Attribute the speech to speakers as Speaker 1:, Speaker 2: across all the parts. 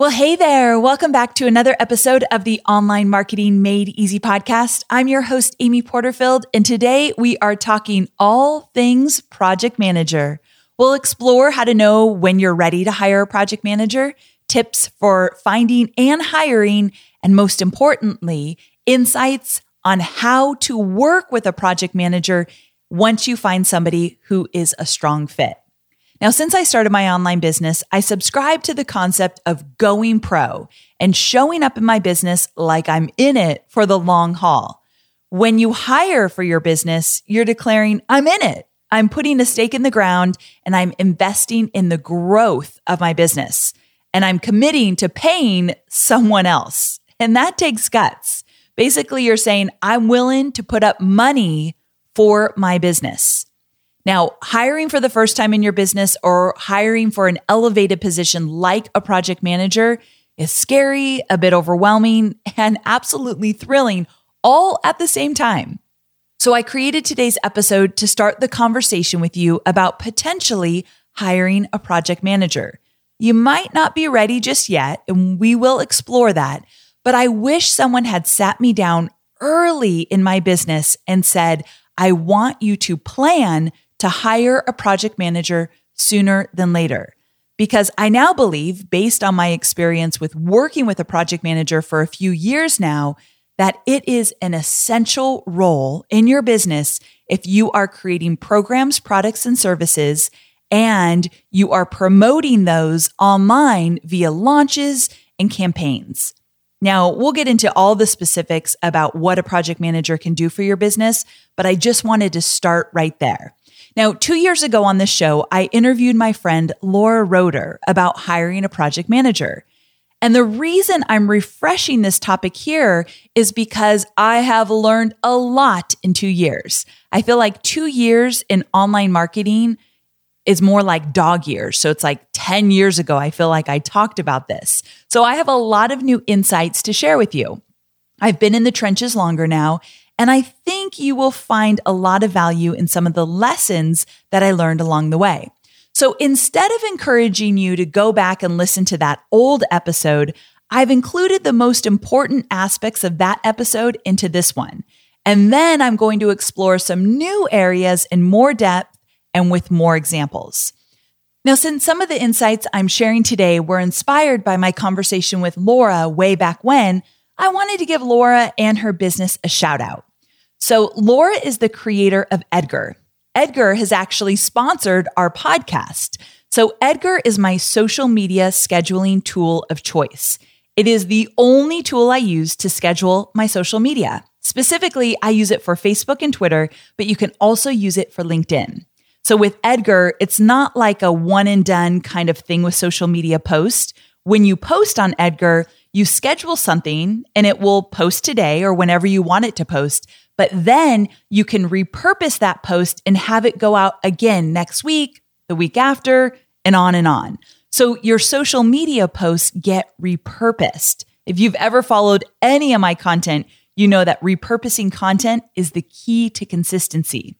Speaker 1: Well, hey there. Welcome back to another episode of the Online Marketing Made Easy podcast. I'm your host, Amy Porterfield, and today we are talking all things project manager. We'll explore how to know when you're ready to hire a project manager, tips for finding and hiring, and most importantly, insights on how to work with a project manager once you find somebody who is a strong fit. Now, since I started my online business, I subscribe to the concept of going pro and showing up in my business like I'm in it for the long haul. When you hire for your business, you're declaring, I'm in it. I'm putting a stake in the ground and I'm investing in the growth of my business. And I'm committing to paying someone else. And that takes guts. Basically, you're saying, I'm willing to put up money for my business. Now, hiring for the first time in your business or hiring for an elevated position like a project manager is scary, a bit overwhelming, and absolutely thrilling all at the same time. So, I created today's episode to start the conversation with you about potentially hiring a project manager. You might not be ready just yet, and we will explore that, but I wish someone had sat me down early in my business and said, I want you to plan to hire a project manager sooner than later. Because I now believe, based on my experience with working with a project manager for a few years now, that it is an essential role in your business if you are creating programs, products, and services, and you are promoting those online via launches and campaigns. Now, we'll get into all the specifics about what a project manager can do for your business, but I just wanted to start right there. Now, two years ago on this show, I interviewed my friend Laura Roeder about hiring a project manager. And the reason I'm refreshing this topic here is because I have learned a lot in two years. I feel like two years in online marketing is more like dog years. So it's like 10 years ago, I feel like I talked about this. So I have a lot of new insights to share with you. I've been in the trenches longer now, and I think you will find a lot of value in some of the lessons that I learned along the way. So instead of encouraging you to go back and listen to that old episode, I've included the most important aspects of that episode into this one. And then I'm going to explore some new areas in more depth and with more examples. Now, since some of the insights I'm sharing today were inspired by my conversation with Laura way back when, I wanted to give Laura and her business a shout out. So, Laura is the creator of Edgar. Edgar has actually sponsored our podcast. So, Edgar is my social media scheduling tool of choice. It is the only tool I use to schedule my social media. Specifically, I use it for Facebook and Twitter, but you can also use it for LinkedIn. So, with Edgar, it's not like a one and done kind of thing with social media posts. When you post on Edgar, you schedule something and it will post today or whenever you want it to post. But then you can repurpose that post and have it go out again next week, the week after, and on and on. So your social media posts get repurposed. If you've ever followed any of my content, you know that repurposing content is the key to consistency.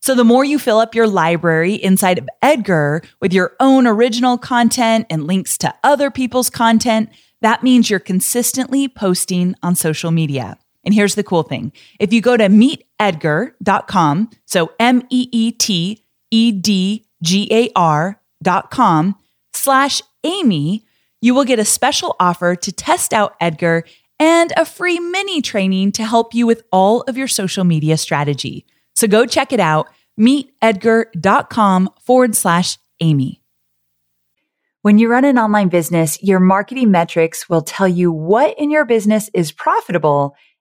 Speaker 1: So the more you fill up your library inside of Edgar with your own original content and links to other people's content, that means you're consistently posting on social media. And here's the cool thing if you go to meetedgar.com, so M E E T E D G A R.com slash Amy, you will get a special offer to test out Edgar and a free mini training to help you with all of your social media strategy. So go check it out, meetedgar.com forward slash Amy. When you run an online business, your marketing metrics will tell you what in your business is profitable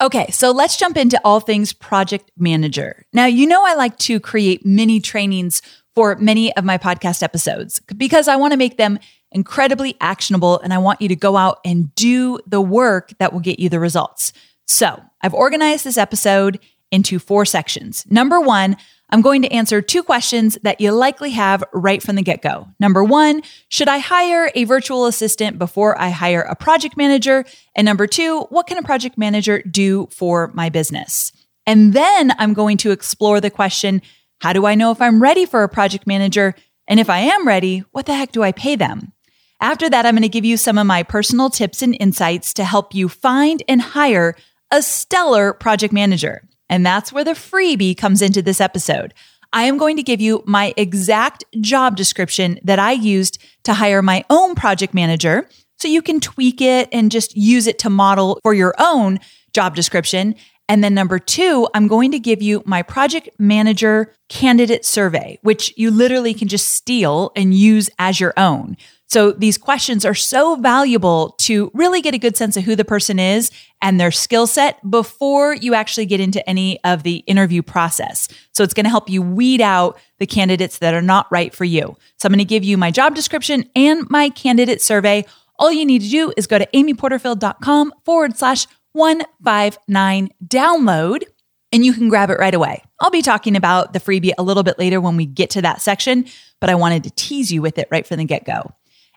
Speaker 1: Okay, so let's jump into all things project manager. Now, you know, I like to create mini trainings for many of my podcast episodes because I want to make them incredibly actionable and I want you to go out and do the work that will get you the results. So I've organized this episode into four sections. Number one, I'm going to answer two questions that you likely have right from the get go. Number one, should I hire a virtual assistant before I hire a project manager? And number two, what can a project manager do for my business? And then I'm going to explore the question, how do I know if I'm ready for a project manager? And if I am ready, what the heck do I pay them? After that, I'm going to give you some of my personal tips and insights to help you find and hire a stellar project manager. And that's where the freebie comes into this episode. I am going to give you my exact job description that I used to hire my own project manager so you can tweak it and just use it to model for your own job description. And then number two, I'm going to give you my project manager candidate survey, which you literally can just steal and use as your own. So these questions are so valuable to really get a good sense of who the person is and their skill set before you actually get into any of the interview process. So it's going to help you weed out the candidates that are not right for you. So I'm going to give you my job description and my candidate survey. All you need to do is go to amyporterfield.com forward slash 159 download and you can grab it right away. I'll be talking about the freebie a little bit later when we get to that section, but I wanted to tease you with it right from the get go.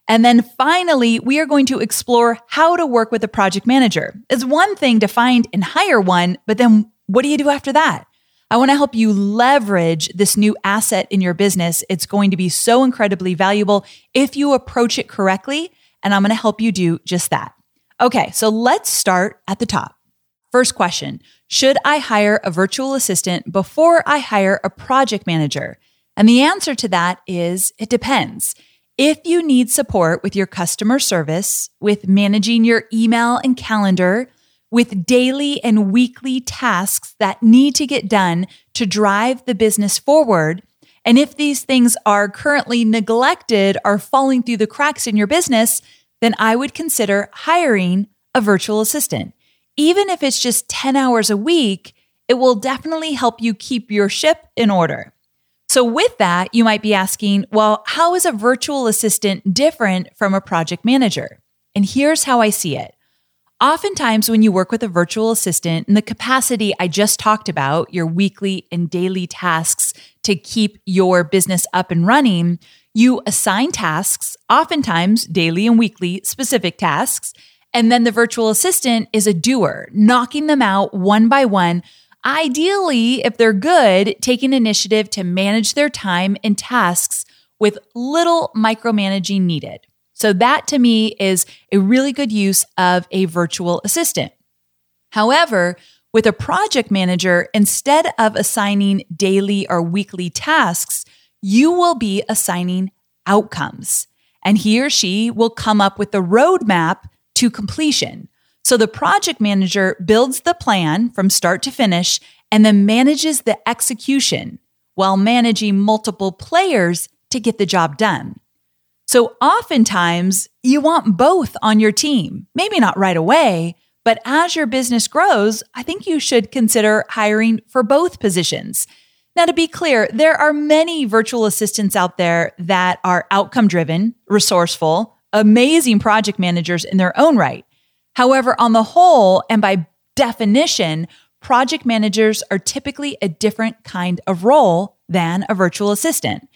Speaker 1: And then finally, we are going to explore how to work with a project manager. It's one thing to find and hire one, but then what do you do after that? I want to help you leverage this new asset in your business. It's going to be so incredibly valuable if you approach it correctly. And I'm going to help you do just that. Okay, so let's start at the top. First question Should I hire a virtual assistant before I hire a project manager? And the answer to that is it depends. If you need support with your customer service, with managing your email and calendar, with daily and weekly tasks that need to get done to drive the business forward, and if these things are currently neglected or falling through the cracks in your business, then I would consider hiring a virtual assistant. Even if it's just 10 hours a week, it will definitely help you keep your ship in order. So, with that, you might be asking, well, how is a virtual assistant different from a project manager? And here's how I see it. Oftentimes, when you work with a virtual assistant in the capacity I just talked about, your weekly and daily tasks to keep your business up and running, you assign tasks, oftentimes daily and weekly specific tasks, and then the virtual assistant is a doer, knocking them out one by one Ideally, if they're good, taking initiative to manage their time and tasks with little micromanaging needed. So, that to me is a really good use of a virtual assistant. However, with a project manager, instead of assigning daily or weekly tasks, you will be assigning outcomes. And he or she will come up with the roadmap to completion. So the project manager builds the plan from start to finish and then manages the execution while managing multiple players to get the job done. So oftentimes you want both on your team. Maybe not right away, but as your business grows, I think you should consider hiring for both positions. Now, to be clear, there are many virtual assistants out there that are outcome driven, resourceful, amazing project managers in their own right. However, on the whole, and by definition, project managers are typically a different kind of role than a virtual assistant.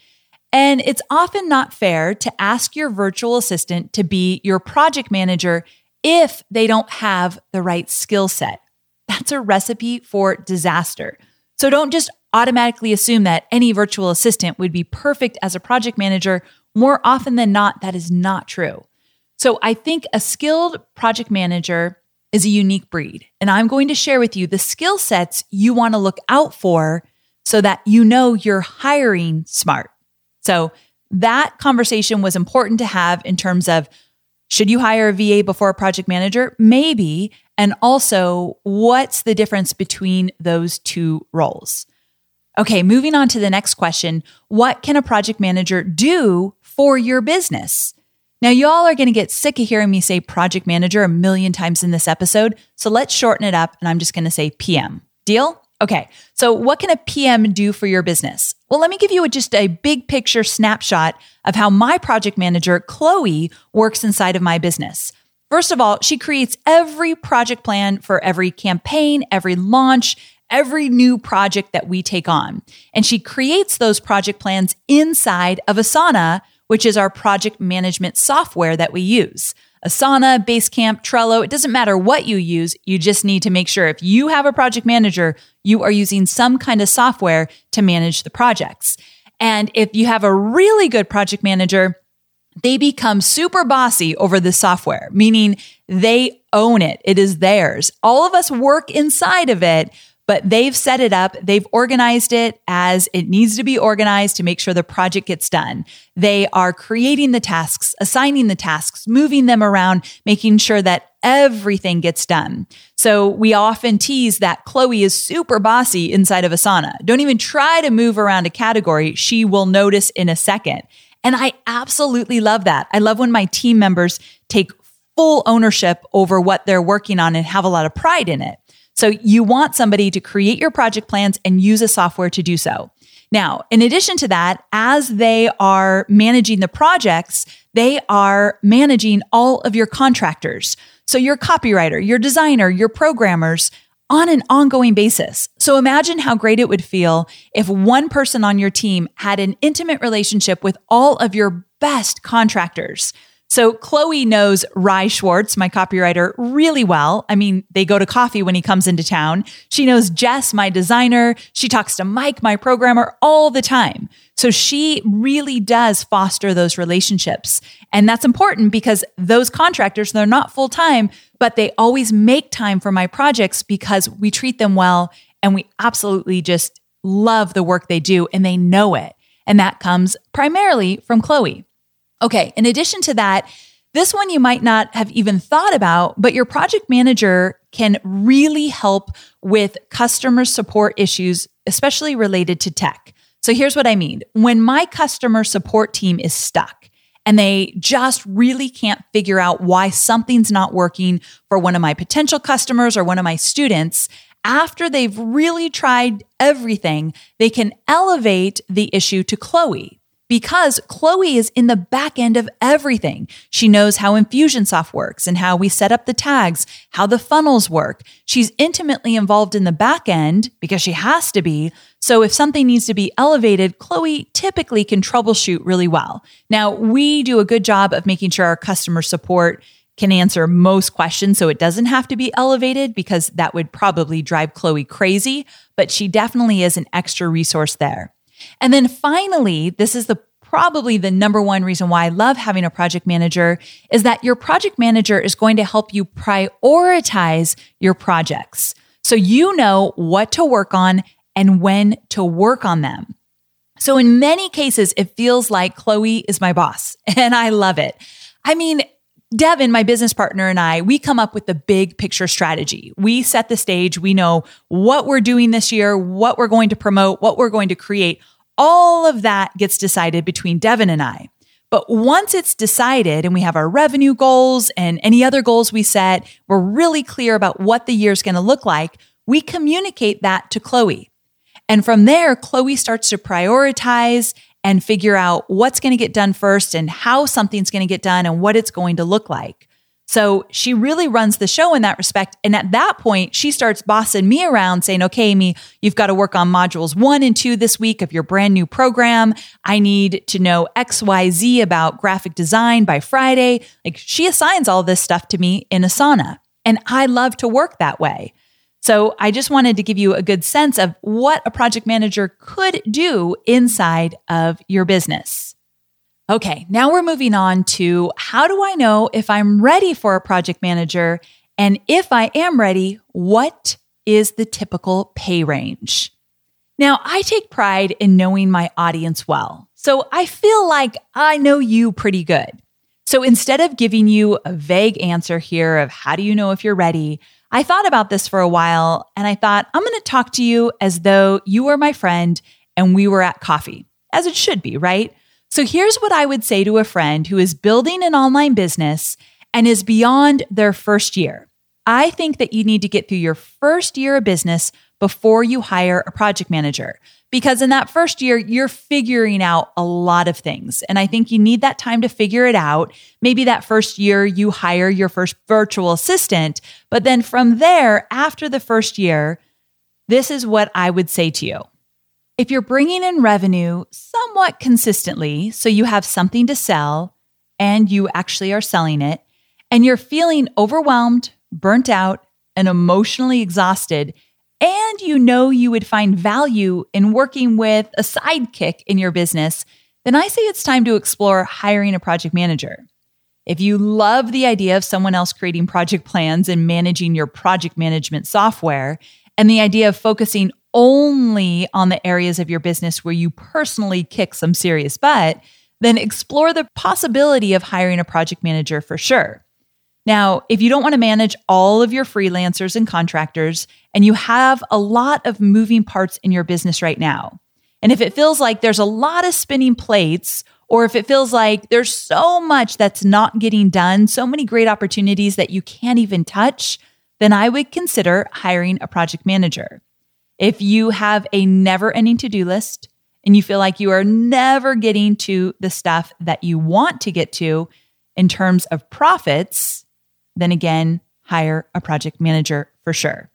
Speaker 1: And it's often not fair to ask your virtual assistant to be your project manager if they don't have the right skill set. That's a recipe for disaster. So don't just automatically assume that any virtual assistant would be perfect as a project manager. More often than not, that is not true. So I think a skilled project manager is a unique breed. And I'm going to share with you the skill sets you want to look out for so that you know you're hiring smart. So that conversation was important to have in terms of should you hire a VA before a project manager? Maybe. And also, what's the difference between those two roles? Okay, moving on to the next question. What can a project manager do for your business? Now, y'all are going to get sick of hearing me say project manager a million times in this episode. So let's shorten it up and I'm just going to say PM. Deal? Okay. So what can a PM do for your business? Well, let me give you a, just a big picture snapshot of how my project manager, Chloe, works inside of my business. First of all, she creates every project plan for every campaign, every launch, every new project that we take on. And she creates those project plans inside of Asana, which is our project management software that we use. Asana, Basecamp, Trello, it doesn't matter what you use. You just need to make sure if you have a project manager, you are using some kind of software to manage the projects. And if you have a really good project manager, they become super bossy over the software, meaning they own it. It is theirs. All of us work inside of it, but they've set it up. They've organized it as it needs to be organized to make sure the project gets done. They are creating the tasks, assigning the tasks, moving them around, making sure that everything gets done. So we often tease that Chloe is super bossy inside of Asana. Don't even try to move around a category. She will notice in a second. And I absolutely love that. I love when my team members take full ownership over what they're working on and have a lot of pride in it. So you want somebody to create your project plans and use a software to do so. Now, in addition to that, as they are managing the projects, they are managing all of your contractors. So your copywriter, your designer, your programmers on an ongoing basis. So imagine how great it would feel if one person on your team had an intimate relationship with all of your best contractors. So Chloe knows Ry Schwartz, my copywriter, really well. I mean, they go to coffee when he comes into town. She knows Jess, my designer. She talks to Mike, my programmer, all the time. So she really does foster those relationships. And that's important because those contractors, they're not full time, but they always make time for my projects because we treat them well and we absolutely just love the work they do and they know it. And that comes primarily from Chloe. Okay, in addition to that, this one you might not have even thought about, but your project manager can really help with customer support issues, especially related to tech. So here's what I mean. When my customer support team is stuck and they just really can't figure out why something's not working for one of my potential customers or one of my students, after they've really tried everything, they can elevate the issue to Chloe because Chloe is in the back end of everything. She knows how Infusionsoft works and how we set up the tags, how the funnels work. She's intimately involved in the back end because she has to be. So if something needs to be elevated, Chloe typically can troubleshoot really well. Now, we do a good job of making sure our customer support can answer most questions so it doesn't have to be elevated because that would probably drive Chloe crazy, but she definitely is an extra resource there. And then finally, this is the probably the number one reason why I love having a project manager is that your project manager is going to help you prioritize your projects. So you know what to work on and when to work on them. So in many cases, it feels like Chloe is my boss and I love it. I mean, Devin, my business partner, and I, we come up with the big picture strategy. We set the stage. We know what we're doing this year, what we're going to promote, what we're going to create. All of that gets decided between Devin and I. But once it's decided and we have our revenue goals and any other goals we set, we're really clear about what the year is going to look like. We communicate that to Chloe. And from there, Chloe starts to prioritize and figure out what's going to get done first and how something's going to get done and what it's going to look like. So she really runs the show in that respect. And at that point, she starts bossing me around saying, okay, Amy, you've got to work on modules one and two this week of your brand new program. I need to know XYZ about graphic design by Friday. Like she assigns all this stuff to me in Asana. And I love to work that way. So I just wanted to give you a good sense of what a project manager could do inside of your business. Okay, now we're moving on to how do I know if I'm ready for a project manager? And if I am ready, what is the typical pay range? Now, I take pride in knowing my audience well. So I feel like I know you pretty good. So instead of giving you a vague answer here of how do you know if you're ready, I thought about this for a while and I thought, I'm going to talk to you as though you were my friend and we were at coffee, as it should be, right? So here's what I would say to a friend who is building an online business and is beyond their first year. I think that you need to get through your first year of business before you hire a project manager. Because in that first year, you're figuring out a lot of things. And I think you need that time to figure it out. Maybe that first year you hire your first virtual assistant. But then from there, after the first year, this is what I would say to you. If you're bringing in revenue somewhat consistently, so you have something to sell and you actually are selling it, and you're feeling overwhelmed, burnt out, and emotionally exhausted, and you know you would find value in working with a sidekick in your business, then I say it's time to explore hiring a project manager. If you love the idea of someone else creating project plans and managing your project management software, and the idea of focusing only on the areas of your business where you personally kick some serious butt, then explore the possibility of hiring a project manager for sure. Now, if you don't want to manage all of your freelancers and contractors, and you have a lot of moving parts in your business right now, and if it feels like there's a lot of spinning plates, or if it feels like there's so much that's not getting done, so many great opportunities that you can't even touch, then I would consider hiring a project manager. If you have a never ending to do list and you feel like you are never getting to the stuff that you want to get to in terms of profits, then again, hire a project manager for sure.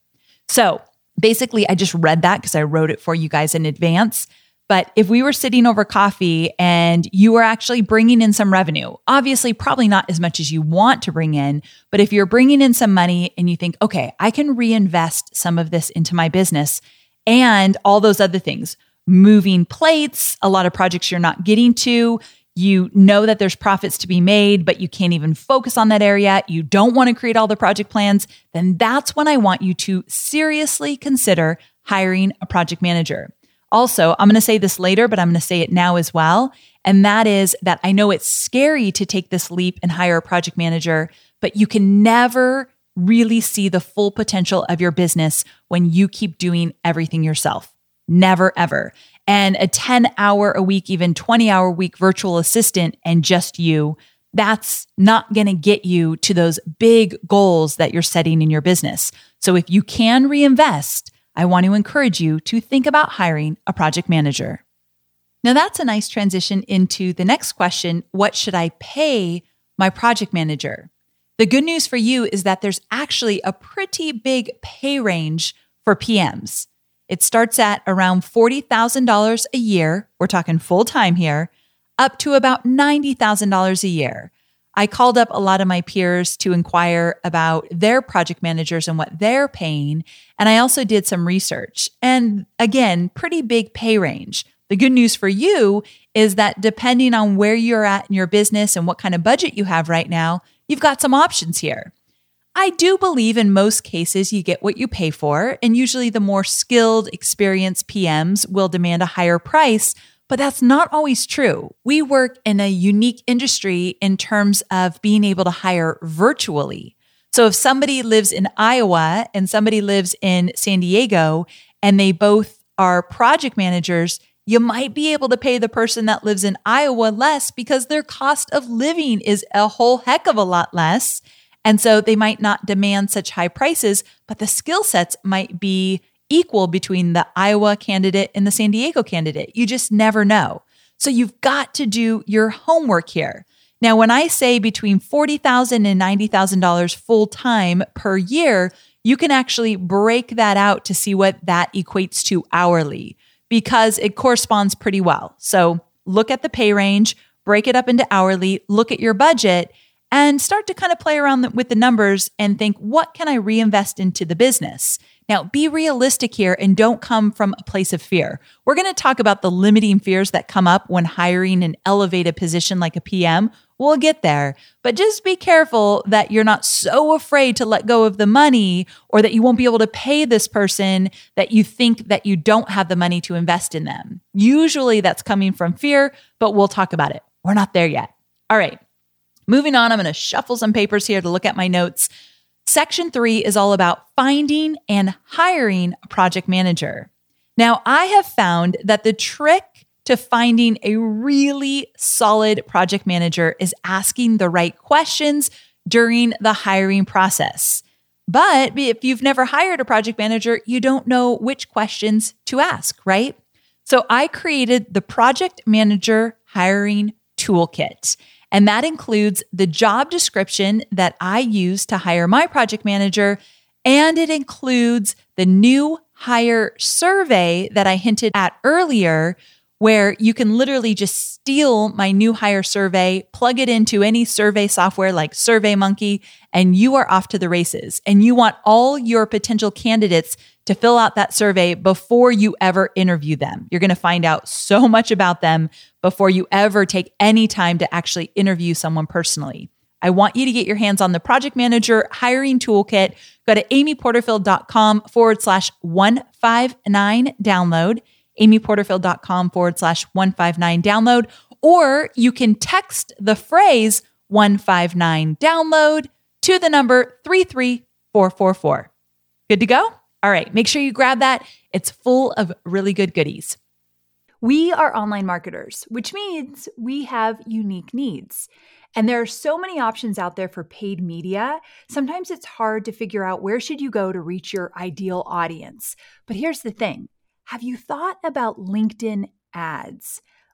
Speaker 1: So basically, I just read that because I wrote it for you guys in advance. But if we were sitting over coffee and you were actually bringing in some revenue, obviously, probably not as much as you want to bring in, but if you're bringing in some money and you think, okay, I can reinvest some of this into my business and all those other things, moving plates, a lot of projects you're not getting to. You know that there's profits to be made, but you can't even focus on that area. You don't want to create all the project plans. Then that's when I want you to seriously consider hiring a project manager. Also, I'm going to say this later, but I'm going to say it now as well. And that is that I know it's scary to take this leap and hire a project manager, but you can never really see the full potential of your business when you keep doing everything yourself. Never, ever. And a 10 hour a week, even 20 hour week virtual assistant and just you, that's not going to get you to those big goals that you're setting in your business. So if you can reinvest, I want to encourage you to think about hiring a project manager. Now, that's a nice transition into the next question What should I pay my project manager? The good news for you is that there's actually a pretty big pay range for PMs. It starts at around $40,000 a year. We're talking full time here, up to about $90,000 a year. I called up a lot of my peers to inquire about their project managers and what they're paying. And I also did some research. And again, pretty big pay range. The good news for you is that depending on where you're at in your business and what kind of budget you have right now, you've got some options here. I do believe in most cases you get what you pay for, and usually the more skilled, experienced PMs will demand a higher price but that's not always true. We work in a unique industry in terms of being able to hire virtually. So if somebody lives in Iowa and somebody lives in San Diego and they both are project managers, you might be able to pay the person that lives in Iowa less because their cost of living is a whole heck of a lot less. And so they might not demand such high prices, but the skill sets might be equal between the Iowa candidate and the San Diego candidate. You just never know. So you've got to do your homework here. Now, when I say between $40,000 and $90,000 full time per year, you can actually break that out to see what that equates to hourly because it corresponds pretty well. So look at the pay range, break it up into hourly, look at your budget, and start to kind of play around with the numbers and think, what can I reinvest into the business? Now, be realistic here and don't come from a place of fear. We're going to talk about the limiting fears that come up when hiring an elevated position like a PM. We'll get there, but just be careful that you're not so afraid to let go of the money or that you won't be able to pay this person that you think that you don't have the money to invest in them. Usually that's coming from fear, but we'll talk about it. We're not there yet. All right. Moving on, I'm going to shuffle some papers here to look at my notes. Section three is all about finding and hiring a project manager. Now, I have found that the trick to finding a really solid project manager is asking the right questions during the hiring process. But if you've never hired a project manager, you don't know which questions to ask, right? So I created the Project Manager Hiring Toolkit. And that includes the job description that I use to hire my project manager. And it includes the new hire survey that I hinted at earlier, where you can literally just steal my new hire survey, plug it into any survey software like SurveyMonkey, and you are off to the races. And you want all your potential candidates to fill out that survey before you ever interview them. You're going to find out so much about them before you ever take any time to actually interview someone personally. I want you to get your hands on the project manager hiring toolkit. Go to amyporterfield.com forward slash 159 download amyporterfield.com forward slash 159 download, or you can text the phrase 159 download to the number 33444. Good to go? All right, make sure you grab that. It's full of really good goodies.
Speaker 2: We are online marketers, which means we have unique needs. And there are so many options out there for paid media. Sometimes it's hard to figure out where should you go to reach your ideal audience. But here's the thing. Have you thought about LinkedIn ads?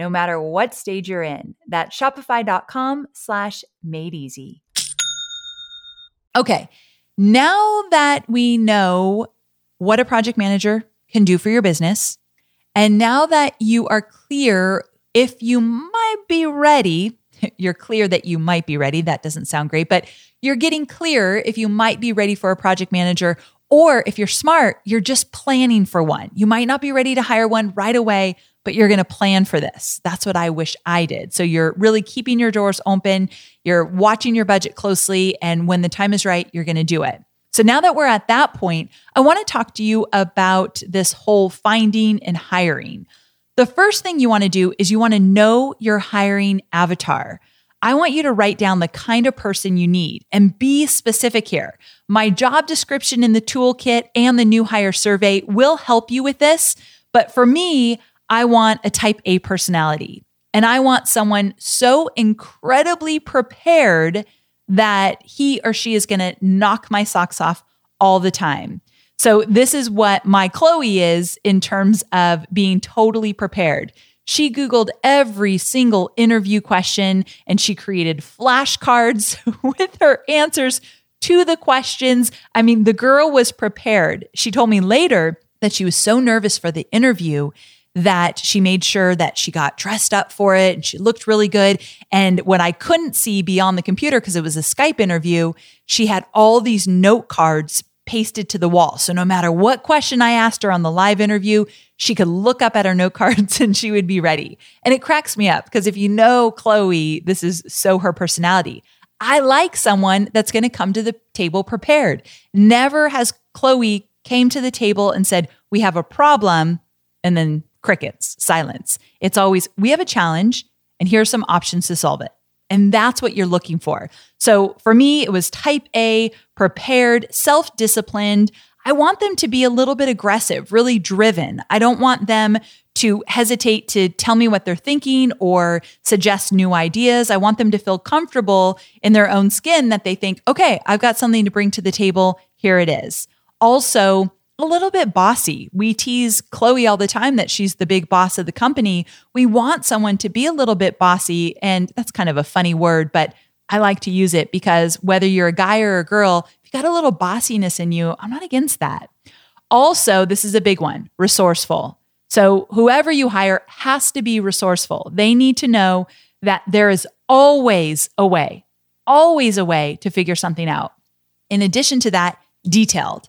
Speaker 2: No matter what stage you're in. That's shopify.com slash made easy.
Speaker 1: Okay, now that we know what a project manager can do for your business, and now that you are clear if you might be ready, you're clear that you might be ready. That doesn't sound great, but you're getting clear if you might be ready for a project manager. Or if you're smart, you're just planning for one. You might not be ready to hire one right away, but you're going to plan for this. That's what I wish I did. So you're really keeping your doors open, you're watching your budget closely, and when the time is right, you're going to do it. So now that we're at that point, I want to talk to you about this whole finding and hiring. The first thing you want to do is you want to know your hiring avatar. I want you to write down the kind of person you need and be specific here. My job description in the toolkit and the new hire survey will help you with this. But for me, I want a type A personality. And I want someone so incredibly prepared that he or she is going to knock my socks off all the time. So, this is what my Chloe is in terms of being totally prepared. She Googled every single interview question and she created flashcards with her answers to the questions. I mean, the girl was prepared. She told me later that she was so nervous for the interview that she made sure that she got dressed up for it and she looked really good. And what I couldn't see beyond the computer, because it was a Skype interview, she had all these note cards pasted to the wall. So no matter what question I asked her on the live interview, she could look up at her note cards and she would be ready. And it cracks me up because if you know Chloe, this is so her personality. I like someone that's going to come to the table prepared. Never has Chloe came to the table and said, "We have a problem," and then crickets, silence. It's always, we have a challenge and here are some options to solve it. And that's what you're looking for. So for me, it was type A, prepared, self disciplined. I want them to be a little bit aggressive, really driven. I don't want them to hesitate to tell me what they're thinking or suggest new ideas. I want them to feel comfortable in their own skin that they think, okay, I've got something to bring to the table. Here it is. Also, a little bit bossy. We tease Chloe all the time that she's the big boss of the company. We want someone to be a little bit bossy. And that's kind of a funny word, but I like to use it because whether you're a guy or a girl, if you got a little bossiness in you, I'm not against that. Also, this is a big one resourceful. So, whoever you hire has to be resourceful. They need to know that there is always a way, always a way to figure something out. In addition to that, detailed.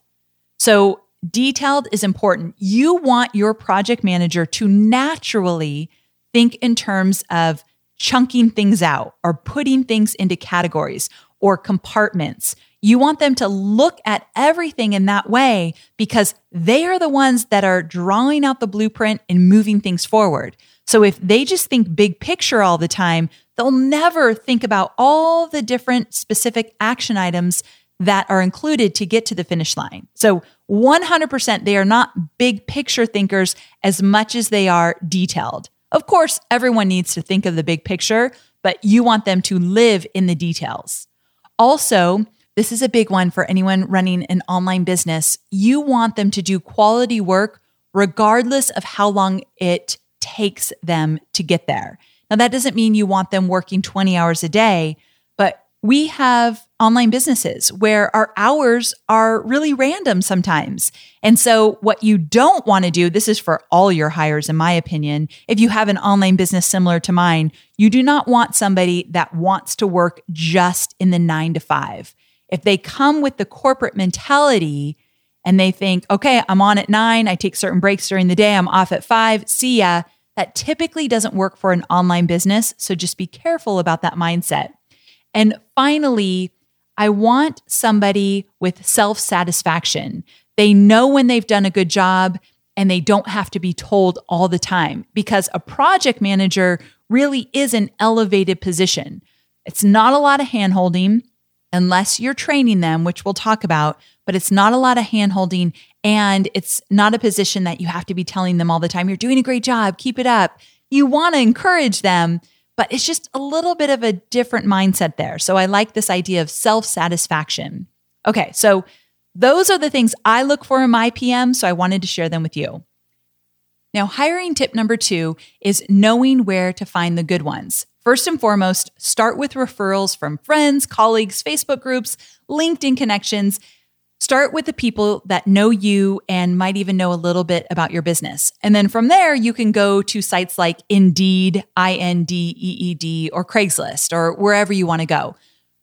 Speaker 1: So, Detailed is important. You want your project manager to naturally think in terms of chunking things out or putting things into categories or compartments. You want them to look at everything in that way because they are the ones that are drawing out the blueprint and moving things forward. So if they just think big picture all the time, they'll never think about all the different specific action items that are included to get to the finish line. So 100% they are not big picture thinkers as much as they are detailed. Of course, everyone needs to think of the big picture, but you want them to live in the details. Also, this is a big one for anyone running an online business. You want them to do quality work regardless of how long it takes them to get there. Now, that doesn't mean you want them working 20 hours a day, we have online businesses where our hours are really random sometimes. And so, what you don't want to do, this is for all your hires, in my opinion. If you have an online business similar to mine, you do not want somebody that wants to work just in the nine to five. If they come with the corporate mentality and they think, okay, I'm on at nine, I take certain breaks during the day, I'm off at five, see ya. That typically doesn't work for an online business. So just be careful about that mindset. And finally, I want somebody with self satisfaction. They know when they've done a good job and they don't have to be told all the time because a project manager really is an elevated position. It's not a lot of handholding unless you're training them, which we'll talk about, but it's not a lot of handholding and it's not a position that you have to be telling them all the time, you're doing a great job, keep it up. You want to encourage them, but it's just a little bit of a different mindset there. So I like this idea of self satisfaction. Okay, so those are the things I look for in my PM. So I wanted to share them with you. Now, hiring tip number two is knowing where to find the good ones. First and foremost, start with referrals from friends, colleagues, Facebook groups, LinkedIn connections. Start with the people that know you and might even know a little bit about your business. And then from there, you can go to sites like Indeed, I N D E E D, or Craigslist, or wherever you want to go.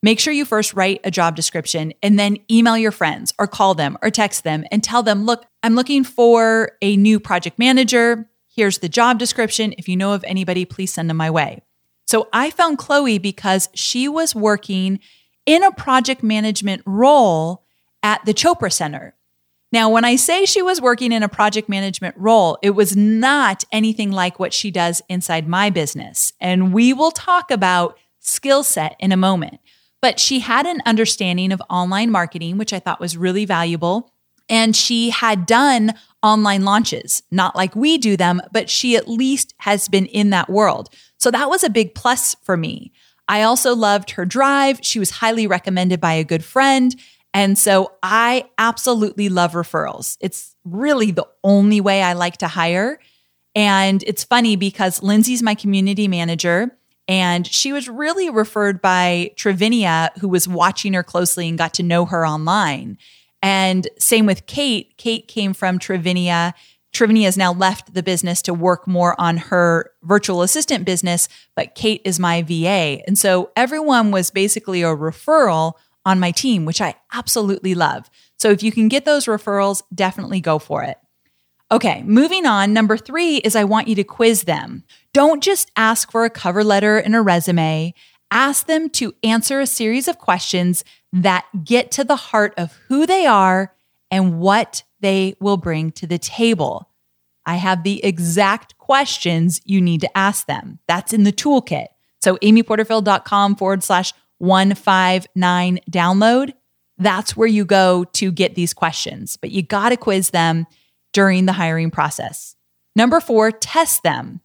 Speaker 1: Make sure you first write a job description and then email your friends or call them or text them and tell them, look, I'm looking for a new project manager. Here's the job description. If you know of anybody, please send them my way. So I found Chloe because she was working in a project management role at the Chopra Center. Now, when I say she was working in a project management role, it was not anything like what she does inside my business. And we will talk about skill set in a moment. But she had an understanding of online marketing, which I thought was really valuable. And she had done online launches, not like we do them, but she at least has been in that world. So that was a big plus for me. I also loved her drive. She was highly recommended by a good friend. And so I absolutely love referrals. It's really the only way I like to hire. And it's funny because Lindsay's my community manager and she was really referred by Trivinia, who was watching her closely and got to know her online. And same with Kate. Kate came from Trivinia. Trivinia has now left the business to work more on her virtual assistant business, but Kate is my VA. And so everyone was basically a referral on my team, which I absolutely love. So if you can get those referrals, definitely go for it. Okay, moving on. Number three is I want you to quiz them. Don't just ask for a cover letter and a resume. Ask them to answer a series of questions that get to the heart of who they are and what they will bring to the table. I have the exact questions you need to ask them. That's in the toolkit. So, amyporterfield.com forward slash 159 download. That's where you go to get these questions, but you got to quiz them during the hiring process. Number four, test them.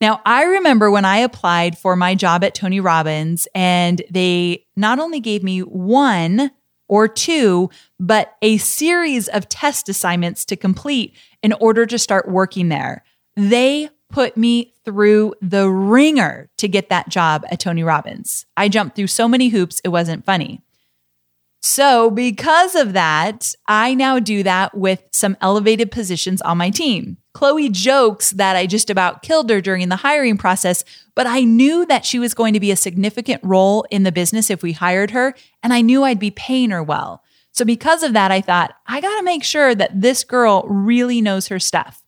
Speaker 1: Now, I remember when I applied for my job at Tony Robbins, and they not only gave me one or two, but a series of test assignments to complete in order to start working there. They put me through the ringer to get that job at Tony Robbins. I jumped through so many hoops, it wasn't funny. So, because of that, I now do that with some elevated positions on my team. Chloe jokes that I just about killed her during the hiring process, but I knew that she was going to be a significant role in the business if we hired her, and I knew I'd be paying her well. So, because of that, I thought, I got to make sure that this girl really knows her stuff.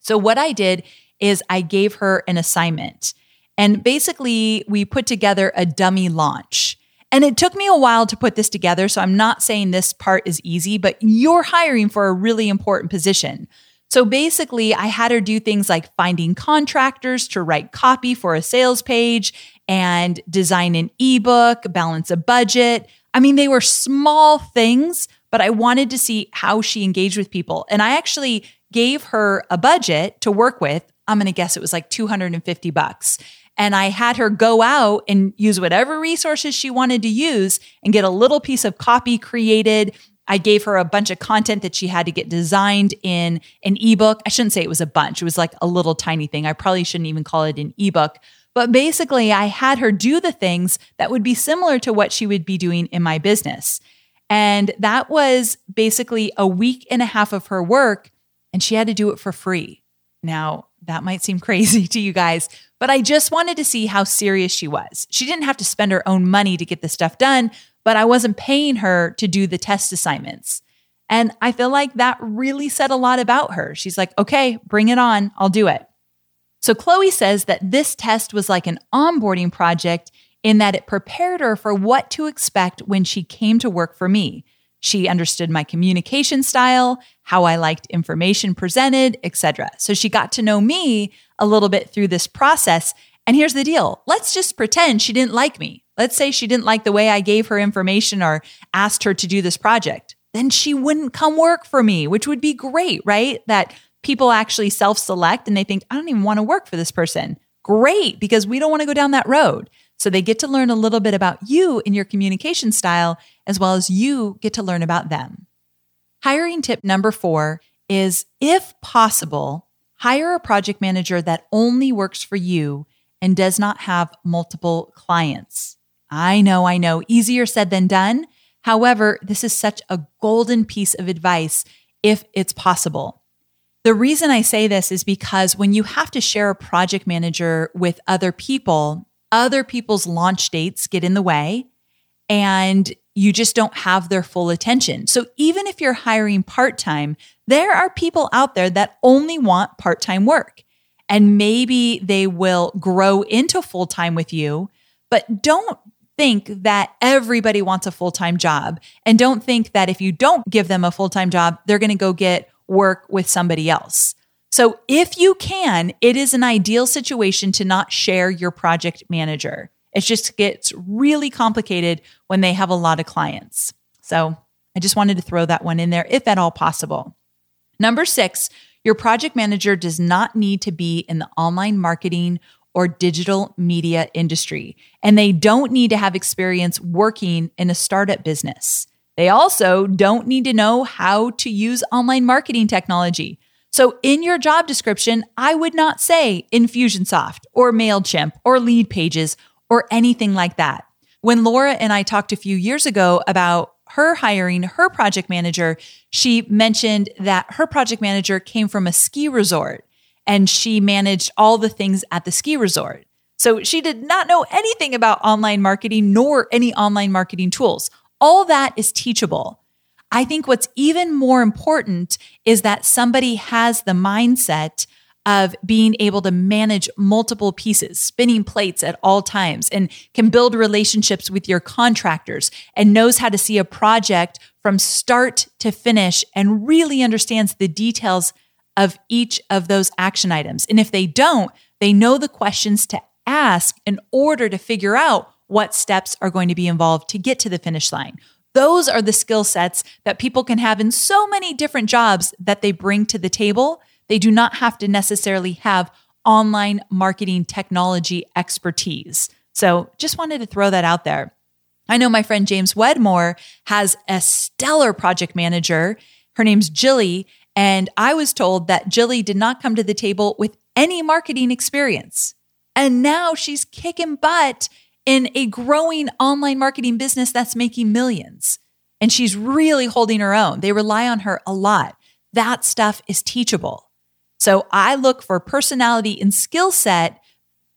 Speaker 1: So, what I did is I gave her an assignment, and basically, we put together a dummy launch. And it took me a while to put this together. So I'm not saying this part is easy, but you're hiring for a really important position. So basically, I had her do things like finding contractors to write copy for a sales page and design an ebook, balance a budget. I mean, they were small things, but I wanted to see how she engaged with people. And I actually gave her a budget to work with. I'm going to guess it was like 250 bucks. And I had her go out and use whatever resources she wanted to use and get a little piece of copy created. I gave her a bunch of content that she had to get designed in an ebook. I shouldn't say it was a bunch, it was like a little tiny thing. I probably shouldn't even call it an ebook. But basically, I had her do the things that would be similar to what she would be doing in my business. And that was basically a week and a half of her work, and she had to do it for free. Now, that might seem crazy to you guys, but I just wanted to see how serious she was. She didn't have to spend her own money to get the stuff done, but I wasn't paying her to do the test assignments. And I feel like that really said a lot about her. She's like, okay, bring it on. I'll do it. So Chloe says that this test was like an onboarding project in that it prepared her for what to expect when she came to work for me. She understood my communication style, how I liked information presented, etc. So she got to know me a little bit through this process. And here's the deal. Let's just pretend she didn't like me. Let's say she didn't like the way I gave her information or asked her to do this project. Then she wouldn't come work for me, which would be great, right? That people actually self select and they think, I don't even want to work for this person. Great, because we don't want to go down that road. So they get to learn a little bit about you and your communication style, as well as you get to learn about them. Hiring tip number four is if possible, hire a project manager that only works for you and does not have multiple clients. I know, I know, easier said than done. However, this is such a golden piece of advice if it's possible. The reason I say this is because when you have to share a project manager with other people, other people's launch dates get in the way and you just don't have their full attention. So even if you're hiring part time, there are people out there that only want part time work. And maybe they will grow into full time with you, but don't think that everybody wants a full time job. And don't think that if you don't give them a full time job, they're going to go get work with somebody else. So if you can, it is an ideal situation to not share your project manager. It just gets really complicated when they have a lot of clients. So I just wanted to throw that one in there, if at all possible. Number six, your project manager does not need to be in the online marketing or digital media industry, and they don't need to have experience working in a startup business. They also don't need to know how to use online marketing technology. So, in your job description, I would not say Infusionsoft or MailChimp or Leadpages or anything like that. When Laura and I talked a few years ago about her hiring her project manager, she mentioned that her project manager came from a ski resort and she managed all the things at the ski resort. So she did not know anything about online marketing nor any online marketing tools. All that is teachable. I think what's even more important is that somebody has the mindset of being able to manage multiple pieces, spinning plates at all times, and can build relationships with your contractors and knows how to see a project from start to finish and really understands the details of each of those action items. And if they don't, they know the questions to ask in order to figure out what steps are going to be involved to get to the finish line. Those are the skill sets that people can have in so many different jobs that they bring to the table they do not have to necessarily have online marketing technology expertise. So just wanted to throw that out there. I know my friend James Wedmore has a stellar project manager. Her name's Jilly. And I was told that Jilly did not come to the table with any marketing experience. And now she's kicking butt in a growing online marketing business that's making millions. And she's really holding her own. They rely on her a lot. That stuff is teachable. So I look for personality and skill set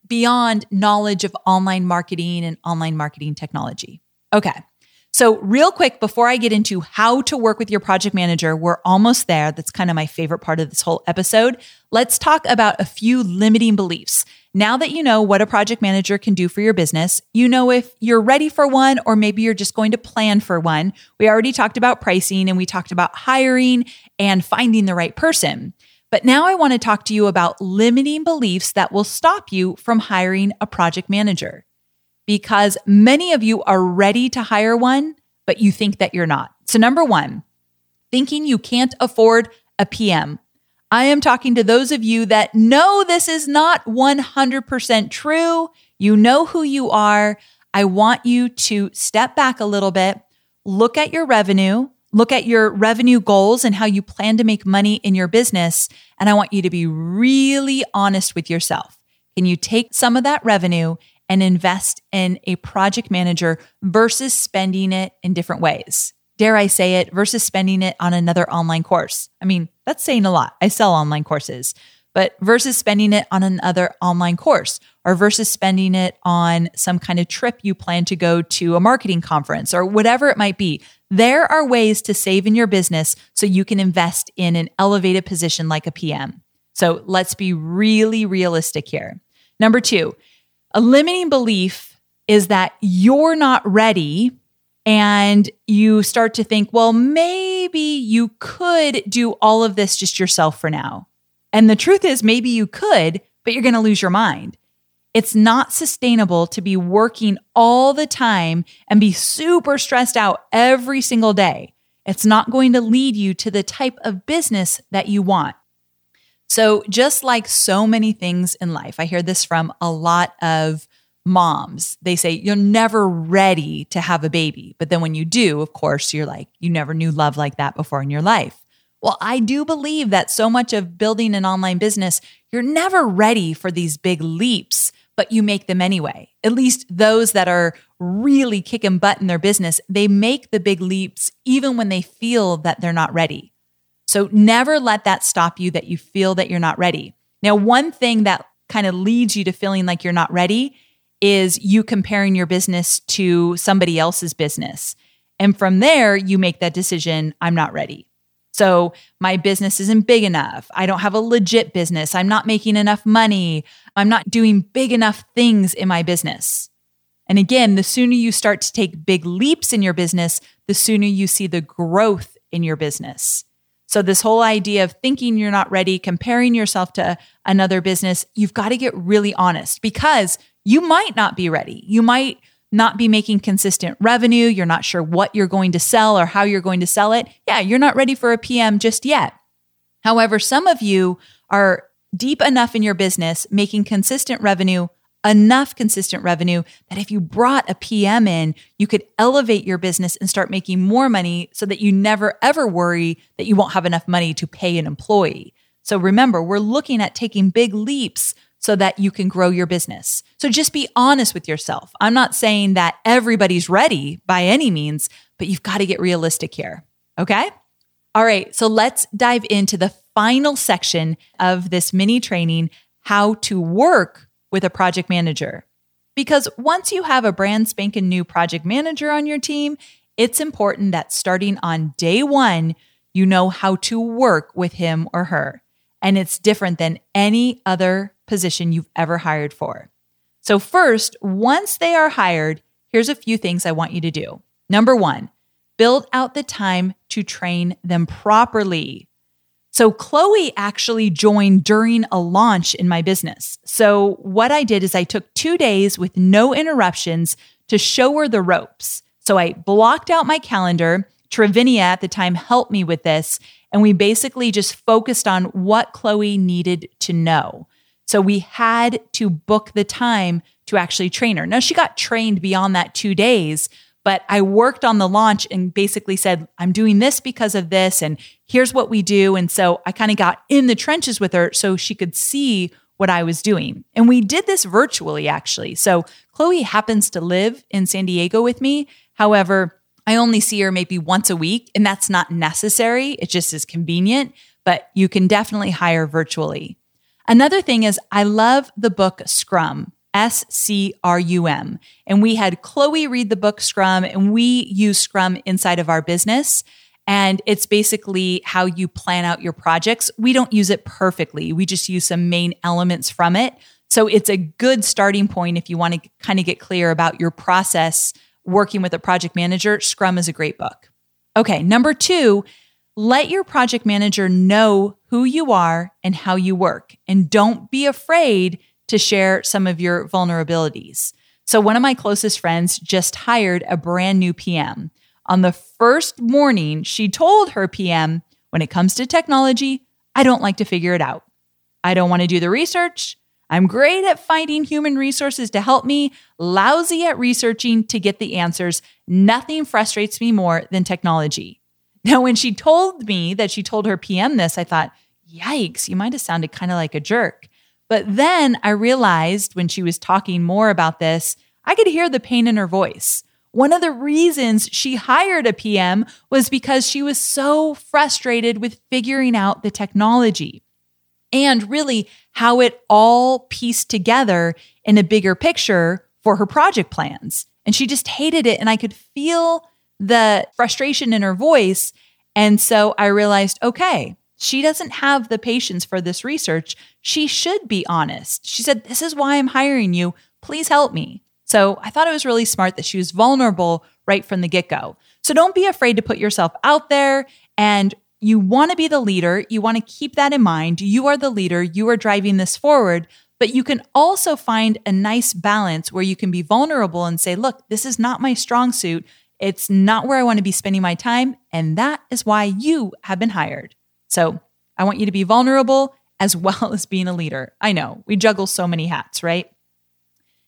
Speaker 1: beyond knowledge of online marketing and online marketing technology. Okay. So, real quick, before I get into how to work with your project manager, we're almost there. That's kind of my favorite part of this whole episode. Let's talk about a few limiting beliefs. Now that you know what a project manager can do for your business, you know if you're ready for one or maybe you're just going to plan for one. We already talked about pricing and we talked about hiring and finding the right person. But now I want to talk to you about limiting beliefs that will stop you from hiring a project manager. Because many of you are ready to hire one, but you think that you're not. So, number one, thinking you can't afford a PM. I am talking to those of you that know this is not 100% true. You know who you are. I want you to step back a little bit, look at your revenue, look at your revenue goals and how you plan to make money in your business. And I want you to be really honest with yourself. Can you take some of that revenue and invest in a project manager versus spending it in different ways? Dare I say it, versus spending it on another online course? I mean, that's saying a lot. I sell online courses, but versus spending it on another online course or versus spending it on some kind of trip you plan to go to a marketing conference or whatever it might be. There are ways to save in your business so you can invest in an elevated position like a PM. So let's be really realistic here. Number two, a limiting belief is that you're not ready and you start to think, well, maybe you could do all of this just yourself for now. And the truth is, maybe you could, but you're going to lose your mind. It's not sustainable to be working all the time and be super stressed out every single day. It's not going to lead you to the type of business that you want. So, just like so many things in life, I hear this from a lot of moms. They say, You're never ready to have a baby. But then when you do, of course, you're like, You never knew love like that before in your life. Well, I do believe that so much of building an online business, you're never ready for these big leaps, but you make them anyway. At least those that are really kicking butt in their business, they make the big leaps even when they feel that they're not ready. So never let that stop you that you feel that you're not ready. Now, one thing that kind of leads you to feeling like you're not ready is you comparing your business to somebody else's business. And from there, you make that decision I'm not ready. So my business isn't big enough. I don't have a legit business. I'm not making enough money. I'm not doing big enough things in my business. And again, the sooner you start to take big leaps in your business, the sooner you see the growth in your business. So, this whole idea of thinking you're not ready, comparing yourself to another business, you've got to get really honest because you might not be ready. You might not be making consistent revenue. You're not sure what you're going to sell or how you're going to sell it. Yeah, you're not ready for a PM just yet. However, some of you are deep enough in your business, making consistent revenue, enough consistent revenue that if you brought a PM in, you could elevate your business and start making more money so that you never ever worry that you won't have enough money to pay an employee. So remember, we're looking at taking big leaps so that you can grow your business. So just be honest with yourself. I'm not saying that everybody's ready by any means, but you've got to get realistic here. Okay? All right, so let's dive into the final section of this mini training how to work with a project manager. Because once you have a brand spanking new project manager on your team, it's important that starting on day one, you know how to work with him or her. And it's different than any other position you've ever hired for. So, first, once they are hired, here's a few things I want you to do. Number one, build out the time to train them properly. So, Chloe actually joined during a launch in my business. So, what I did is I took two days with no interruptions to show her the ropes. So, I blocked out my calendar. Trivinia at the time helped me with this. And we basically just focused on what Chloe needed to know. So we had to book the time to actually train her. Now, she got trained beyond that two days, but I worked on the launch and basically said, I'm doing this because of this, and here's what we do. And so I kind of got in the trenches with her so she could see what I was doing. And we did this virtually, actually. So Chloe happens to live in San Diego with me. However, I only see her maybe once a week, and that's not necessary. It just is convenient, but you can definitely hire virtually. Another thing is, I love the book Scrum, S C R U M. And we had Chloe read the book Scrum, and we use Scrum inside of our business. And it's basically how you plan out your projects. We don't use it perfectly, we just use some main elements from it. So it's a good starting point if you want to kind of get clear about your process working with a project manager. Scrum is a great book. Okay, number two, let your project manager know who you are and how you work. And don't be afraid to share some of your vulnerabilities. So, one of my closest friends just hired a brand new PM. On the first morning, she told her PM, when it comes to technology, I don't like to figure it out. I don't want to do the research. I'm great at finding human resources to help me, lousy at researching to get the answers. Nothing frustrates me more than technology. Now, when she told me that she told her PM this, I thought, yikes, you might have sounded kind of like a jerk. But then I realized when she was talking more about this, I could hear the pain in her voice. One of the reasons she hired a PM was because she was so frustrated with figuring out the technology and really how it all pieced together in a bigger picture for her project plans. And she just hated it. And I could feel the frustration in her voice. And so I realized, okay, she doesn't have the patience for this research. She should be honest. She said, This is why I'm hiring you. Please help me. So I thought it was really smart that she was vulnerable right from the get go. So don't be afraid to put yourself out there and you want to be the leader. You want to keep that in mind. You are the leader. You are driving this forward. But you can also find a nice balance where you can be vulnerable and say, look, this is not my strong suit. It's not where I want to be spending my time. And that is why you have been hired. So I want you to be vulnerable as well as being a leader. I know we juggle so many hats, right?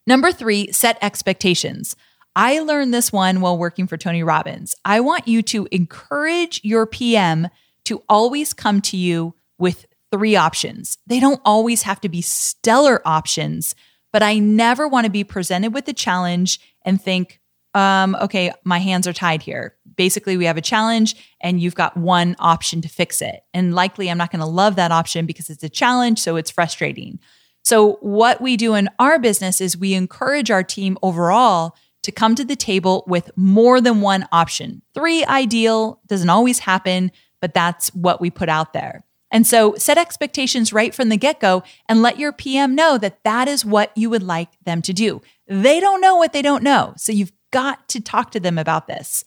Speaker 1: Number three, set expectations. I learned this one while working for Tony Robbins. I want you to encourage your PM to always come to you with three options. They don't always have to be stellar options, but I never want to be presented with a challenge and think, um, okay, my hands are tied here. Basically, we have a challenge and you've got one option to fix it. And likely I'm not going to love that option because it's a challenge, so it's frustrating. So, what we do in our business is we encourage our team overall to come to the table with more than one option. Three ideal, doesn't always happen, but that's what we put out there. And so set expectations right from the get go and let your PM know that that is what you would like them to do. They don't know what they don't know. So you've got to talk to them about this.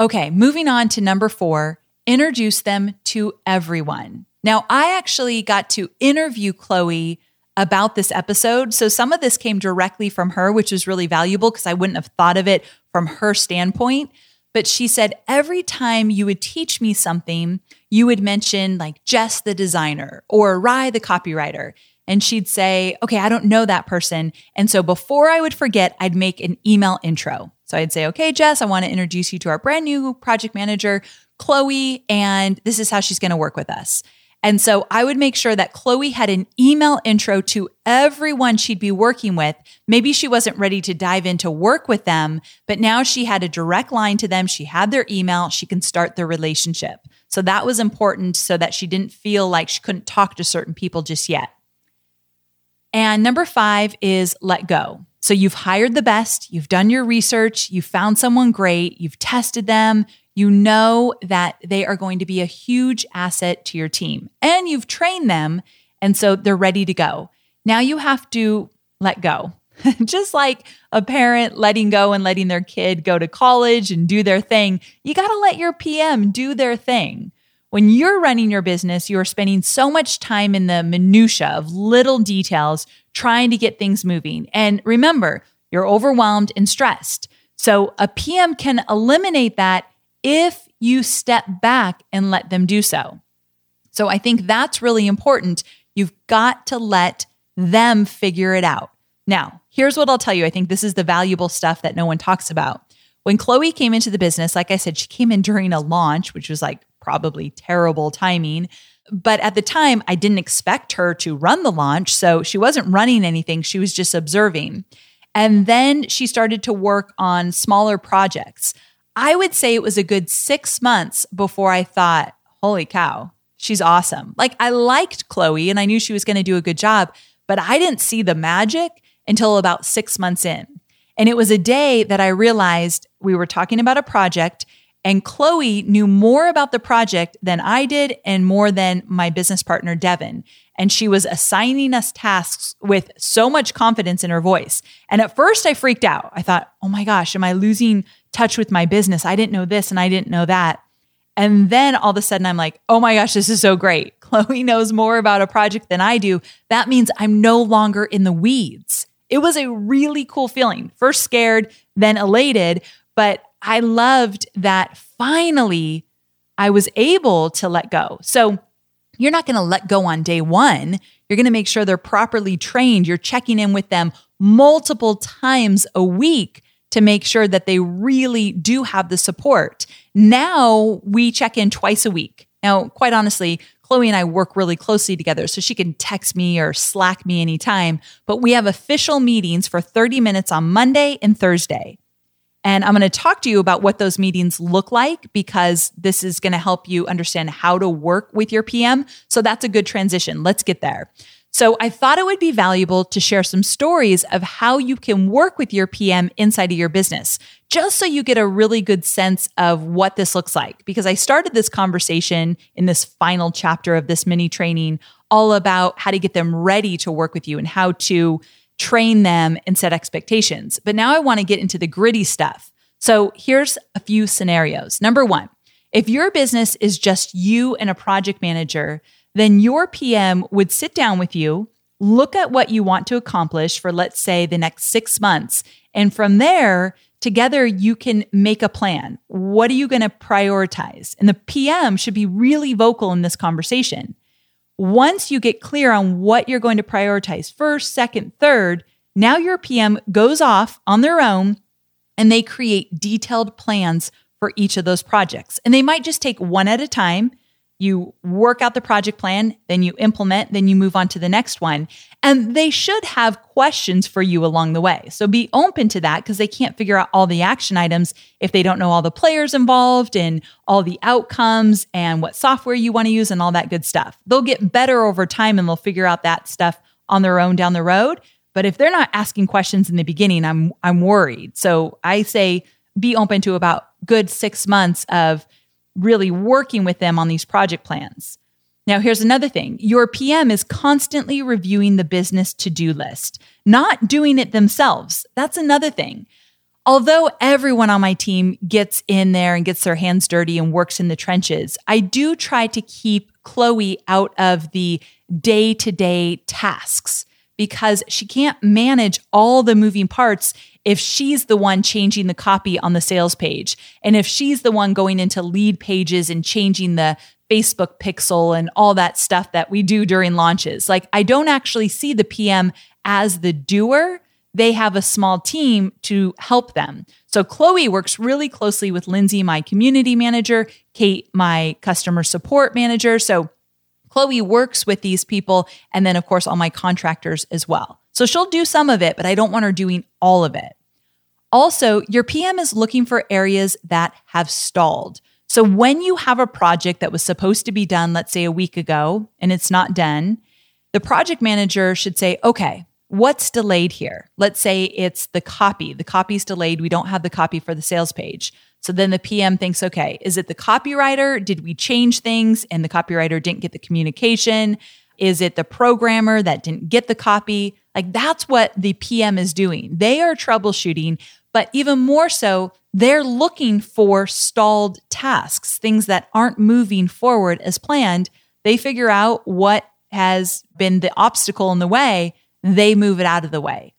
Speaker 1: Okay, moving on to number four, introduce them to everyone. Now, I actually got to interview Chloe about this episode. So some of this came directly from her, which was really valuable because I wouldn't have thought of it from her standpoint. But she said, every time you would teach me something, you would mention like Jess, the designer, or Ry, the copywriter. And she'd say, okay, I don't know that person. And so before I would forget, I'd make an email intro. So I'd say, okay, Jess, I want to introduce you to our brand new project manager, Chloe, and this is how she's going to work with us. And so I would make sure that Chloe had an email intro to everyone she'd be working with. Maybe she wasn't ready to dive into work with them, but now she had a direct line to them. She had their email. She can start the relationship. So that was important so that she didn't feel like she couldn't talk to certain people just yet. And number five is let go. So you've hired the best, you've done your research, you've found someone great, you've tested them, you know that they are going to be a huge asset to your team and you've trained them. And so they're ready to go. Now you have to let go. Just like a parent letting go and letting their kid go to college and do their thing, you got to let your PM do their thing. When you're running your business, you are spending so much time in the minutia of little details trying to get things moving. And remember, you're overwhelmed and stressed. So a PM can eliminate that if you step back and let them do so. So I think that's really important. You've got to let them figure it out. Now, here's what I'll tell you. I think this is the valuable stuff that no one talks about. When Chloe came into the business, like I said, she came in during a launch, which was like probably terrible timing. But at the time, I didn't expect her to run the launch. So she wasn't running anything, she was just observing. And then she started to work on smaller projects. I would say it was a good six months before I thought, holy cow, she's awesome. Like I liked Chloe and I knew she was going to do a good job, but I didn't see the magic until about six months in. And it was a day that I realized we were talking about a project and Chloe knew more about the project than I did and more than my business partner, Devin. And she was assigning us tasks with so much confidence in her voice. And at first I freaked out. I thought, oh my gosh, am I losing touch with my business. I didn't know this and I didn't know that. And then all of a sudden, I'm like, oh my gosh, this is so great. Chloe knows more about a project than I do. That means I'm no longer in the weeds. It was a really cool feeling. First scared, then elated. But I loved that finally I was able to let go. So you're not going to let go on day one. You're going to make sure they're properly trained. You're checking in with them multiple times a week to make sure that they really do have the support. Now we check in twice a week. Now, quite honestly, Chloe and I work really closely together, so she can text me or Slack me anytime. But we have official meetings for 30 minutes on Monday and Thursday. And I'm going to talk to you about what those meetings look like because this is going to help you understand how to work with your PM. So that's a good transition. Let's get there. So I thought it would be valuable to share some stories of how you can work with your PM inside of your business, just so you get a really good sense of what this looks like. Because I started this conversation in this final chapter of this mini training all about how to get them ready to work with you and how to train them and set expectations. But now I want to get into the gritty stuff. So here's a few scenarios. Number one, if your business is just you and a project manager, then your PM would sit down with you, look at what you want to accomplish for, let's say, the next six months. And from there, together, you can make a plan. What are you going to prioritize? And the PM should be really vocal in this conversation. Once you get clear on what you're going to prioritize first, second, third, now your PM goes off on their own and they create detailed plans for each of those projects. And they might just take one at a time You work out the project plan, then you implement, then you move on to the next one. And they should have questions for you along the way. So be open to that because they can't figure out all the action items if they don't know all the players involved and all the outcomes and what software you want to use and all that good stuff. They'll get better over time and they'll figure out that stuff on their own down the road. But if they're not asking questions in the beginning, I'm I'm worried. So I say be open to about good 6 months of really working with them on these project plans. Now, here's another thing your PM is constantly reviewing the business to do list, not doing it themselves. That's another thing. Although everyone on my team gets in there and gets their hands dirty and works in the trenches, I do try to keep Chloe out of the day to day tasks because she can't manage all the moving parts if she's the one changing the copy on the sales page and if she's the one going into Leadpages and changing the Facebook pixel and all that stuff that we do during launches. Like, I don't actually see the PM as the doer. They have a small team to help them. So, Chloe works really closely with Lindsay, my community manager, Kate, my customer support manager. So, Chloe works with these people, and then, of course, all my contractors as well. So she'll do some of it, but I don't want her doing all of it. Also, your PM is looking for areas that have stalled. So when you have a project that was supposed to be done, let's say a week ago, and it's not done, the project manager should say, okay, what's delayed here? Let's say it's the copy. The copy's delayed. We don't have the copy for the sales page. So then the PM thinks, okay, is it the copywriter? Did we change things and the copywriter didn't get the communication? Is it the programmer that didn't get the copy? Like that's what the PM is doing. They are troubleshooting, but even more so, they're looking for stalled tasks, things that aren't moving forward as planned. They figure out what has been the obstacle in the way, they move it out of the way.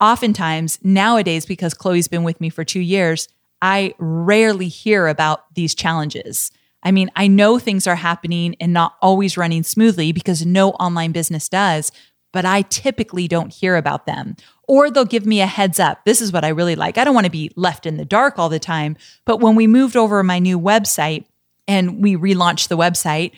Speaker 1: Oftentimes, nowadays, because Chloe's been with me for two years, I rarely hear about these challenges. I mean, I know things are happening and not always running smoothly because no online business does, but I typically don't hear about them. Or they'll give me a heads up. This is what I really like. I don't want to be left in the dark all the time. But when we moved over my new website and we relaunched the website,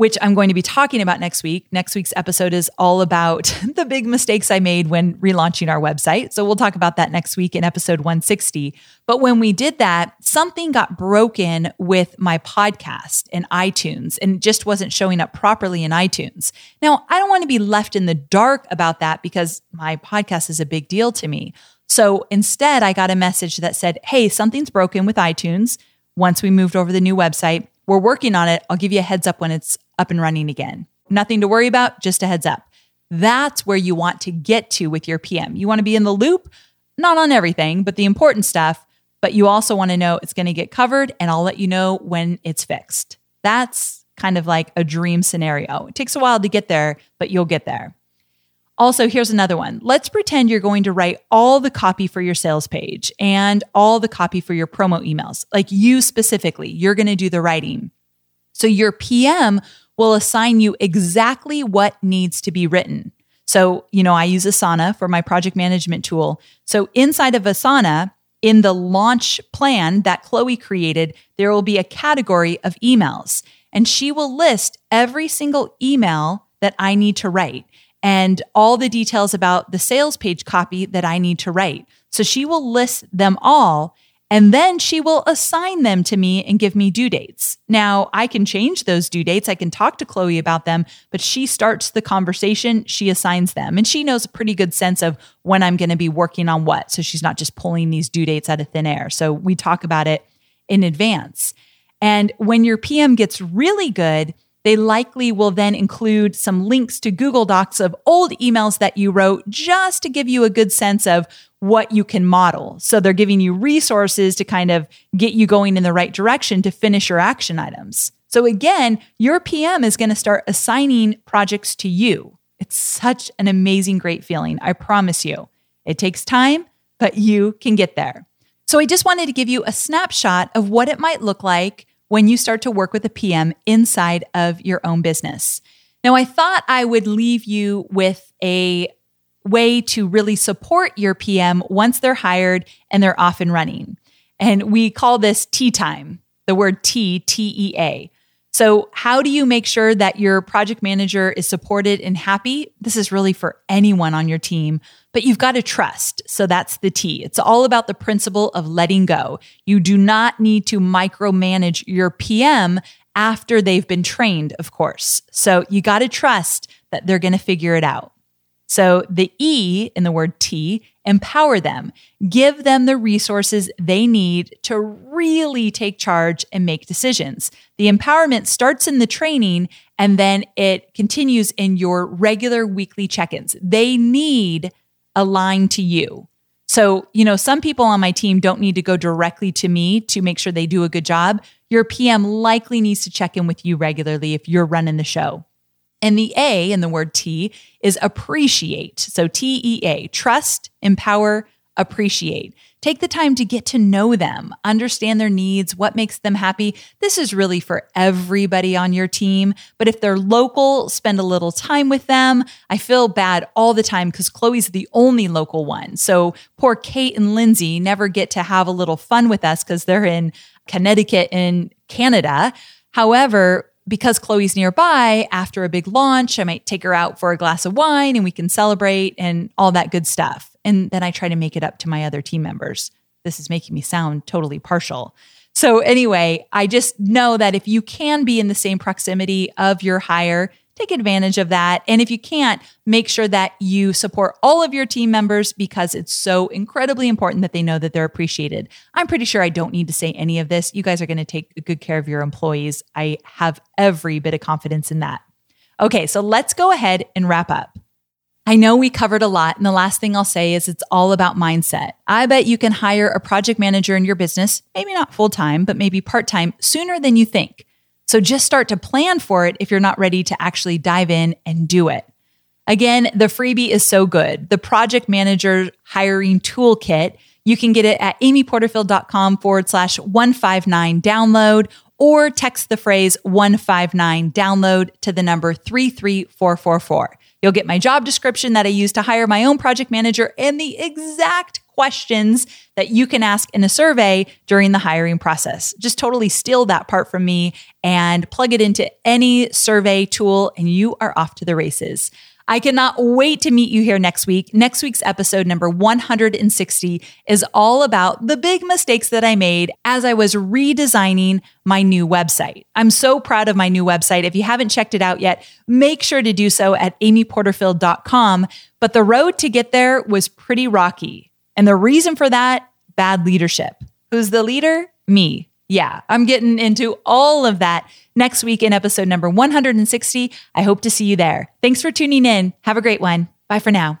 Speaker 1: which I'm going to be talking about next week. Next week's episode is all about the big mistakes I made when relaunching our website. So we'll talk about that next week in episode 160. But when we did that, something got broken with my podcast in iTunes and just wasn't showing up properly in iTunes. Now, I don't want to be left in the dark about that because my podcast is a big deal to me. So instead, I got a message that said, Hey, something's broken with iTunes once we moved over the new website. We're working on it. I'll give you a heads up when it's up and running again. Nothing to worry about, just a heads up. That's where you want to get to with your PM. You want to be in the loop, not on everything, but the important stuff. But you also want to know it's going to get covered and I'll let you know when it's fixed. That's kind of like a dream scenario. It takes a while to get there, but you'll get there. Also, here's another one. Let's pretend you're going to write all the copy for your sales page and all the copy for your promo emails. Like you specifically, you're going to do the writing. So your PM will assign you exactly what needs to be written. So, you know, I use Asana for my project management tool. So, inside of Asana, in the launch plan that Chloe created, there will be a category of emails, and she will list every single email that I need to write and all the details about the sales page copy that I need to write. So, she will list them all. And then she will assign them to me and give me due dates. Now, I can change those due dates. I can talk to Chloe about them, but she starts the conversation. She assigns them, and she knows a pretty good sense of when I'm going to be working on what. So she's not just pulling these due dates out of thin air. So we talk about it in advance. And when your PM gets really good, they likely will then include some links to Google Docs of old emails that you wrote just to give you a good sense of what you can model. So they're giving you resources to kind of get you going in the right direction to finish your action items. So again, your PM is going to start assigning projects to you. It's such an amazing, great feeling. I promise you. It takes time, but you can get there. So I just wanted to give you a snapshot of what it might look like when you start to work with a PM inside of your own business. Now, I thought I would leave you with a way to really support your PM once they're hired and they're off and running. And we call this tea time, the word T, T E A. So, how do you make sure that your project manager is supported and happy? This is really for anyone on your team, but you've got to trust. So, that's the T. It's all about the principle of letting go. You do not need to micromanage your PM after they've been trained, of course. So, you got to trust that they're going to figure it out. So the E in the word T, empower them, give them the resources they need to really take charge and make decisions. The empowerment starts in the training and then it continues in your regular weekly check ins. They need a line to you. So, you know, some people on my team don't need to go directly to me to make sure they do a good job. Your PM likely needs to check in with you regularly if you're running the show. And the A in the word T is appreciate. So T E A, trust, empower, appreciate. Take the time to get to know them, understand their needs, what makes them happy. This is really for everybody on your team. But if they're local, spend a little time with them. I feel bad all the time because Chloe's the only local one. So poor Kate and Lindsay never get to have a little fun with us because they're in Connecticut and Canada. However, because Chloe's nearby after a big launch, I might take her out for a glass of wine and we can celebrate and all that good stuff. And then I try to make it up to my other team members. This is making me sound totally partial. So, anyway, I just know that if you can be in the same proximity of your hire, take advantage of that. And if you can't, make sure that you support all of your team members because it's so incredibly important that they know that they're appreciated. I'm pretty sure I don't need to say any of this. You guys are going to take good care of your employees. I have every bit of confidence in that. Okay, so let's go ahead and wrap up. I know we covered a lot, and the last thing I'll say is it's all about mindset. I bet you can hire a project manager in your business, maybe not full time, but maybe part time, sooner than you think. So just start to plan for it if you're not ready to actually dive in and do it. Again, the freebie is so good. The project manager hiring toolkit, you can get it at amyporterfield.com forward slash 159 download or text the phrase 159 download to the number 33444. You'll get my job description that I use to hire my own project manager and the exact questions that you can ask in a survey during the hiring process. Just totally steal that part from me and plug it into any survey tool, and you are off to the races. I cannot wait to meet you here next week. Next week's episode, number 160, is all about the big mistakes that I made as I was redesigning my new website. I'm so proud of my new website. If you haven't checked it out yet, make sure to do so at amyporterfield.com. But the road to get there was pretty rocky. And the reason for that, bad leadership. Who's the leader? Me. Yeah, I'm getting into all of that next week in episode number 160. I hope to see you there. Thanks for tuning in. Have a great one. Bye for now.